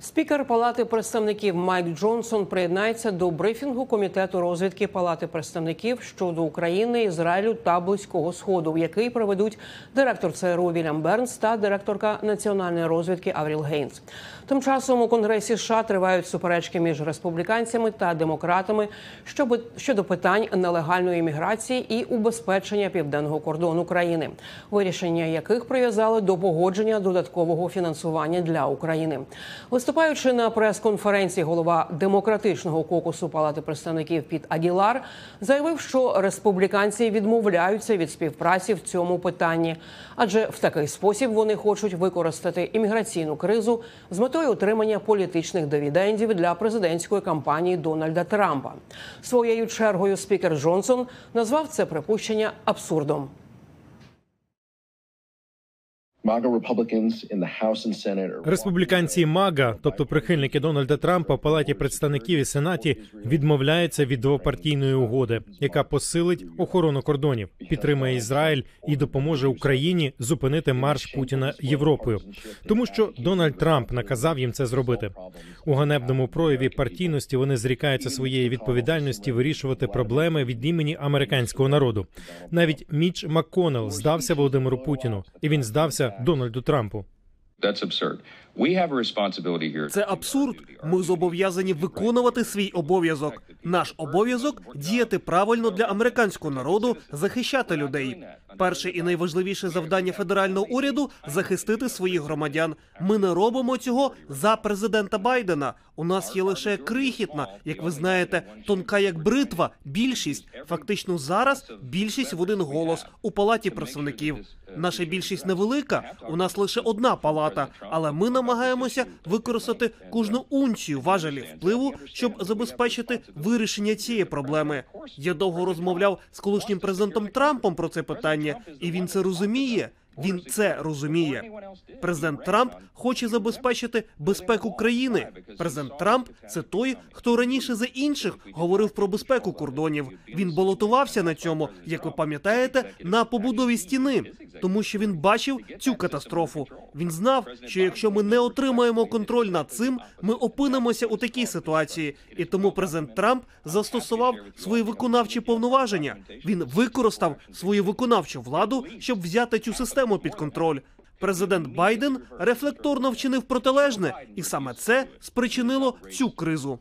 Спікер Палати представників Майк Джонсон приєднається до брифінгу комітету розвідки Палати представників щодо України, Ізраїлю та Близького Сходу, який проведуть директор ЦРУ Вільям Бернс та директорка національної розвідки Авріл Гейнс. Тим часом у Конгресі США тривають суперечки між республіканцями та демократами щодо питань нелегальної міграції і убезпечення південного кордону країни, вирішення яких прив'язали до погодження додаткового фінансування для України. Виступаючи на прес-конференції, голова демократичного кокусу Палати представників Піт Агілар заявив, що республіканці відмовляються від співпраці в цьому питанні, адже в такий спосіб вони хочуть використати імміграційну кризу з метою отримання політичних дивідендів для президентської кампанії Дональда Трампа. Своєю чергою спікер Джонсон назвав це припущення абсурдом. Республіканці МАГА, тобто прихильники Дональда Трампа в палаті представників і сенаті, відмовляються від двопартійної угоди, яка посилить охорону кордонів, підтримає Ізраїль і допоможе Україні зупинити марш Путіна Європою, тому що Дональд Трамп наказав їм це зробити. У ганебному прояві партійності вони зрікаються своєї відповідальності вирішувати проблеми від імені американського народу. Навіть Міч МакКоннелл здався Володимиру Путіну, і він здався Дональду Трампу. Це абсурд. Ми зобов'язані виконувати свій обов'язок. Наш обов'язок діяти правильно для американського народу, захищати людей. Перше і найважливіше завдання федерального уряду захистити своїх громадян. Ми не робимо цього за президента Байдена. У нас є лише крихітна, як ви знаєте, тонка як бритва. Більшість фактично зараз більшість в один голос у палаті представників. Наша більшість невелика. У нас лише одна палата, але ми намагаємося використати кожну унцію важелі впливу, щоб забезпечити вирішення цієї проблеми. Я довго розмовляв з колишнім президентом Трампом про це питання, і він це розуміє. Він це розуміє. Президент Трамп хоче забезпечити безпеку країни. Президент Трамп це той, хто раніше за інших говорив про безпеку кордонів. Він балотувався на цьому, як ви пам'ятаєте, на побудові стіни, тому що він бачив цю катастрофу. Він знав, що якщо ми не отримаємо контроль над цим, ми опинимося у такій ситуації. І тому президент Трамп застосував свої виконавчі повноваження. Він використав свою виконавчу владу, щоб взяти цю систему під контроль. Президент Байден рефлекторно вчинив протилежне, і саме це спричинило цю кризу.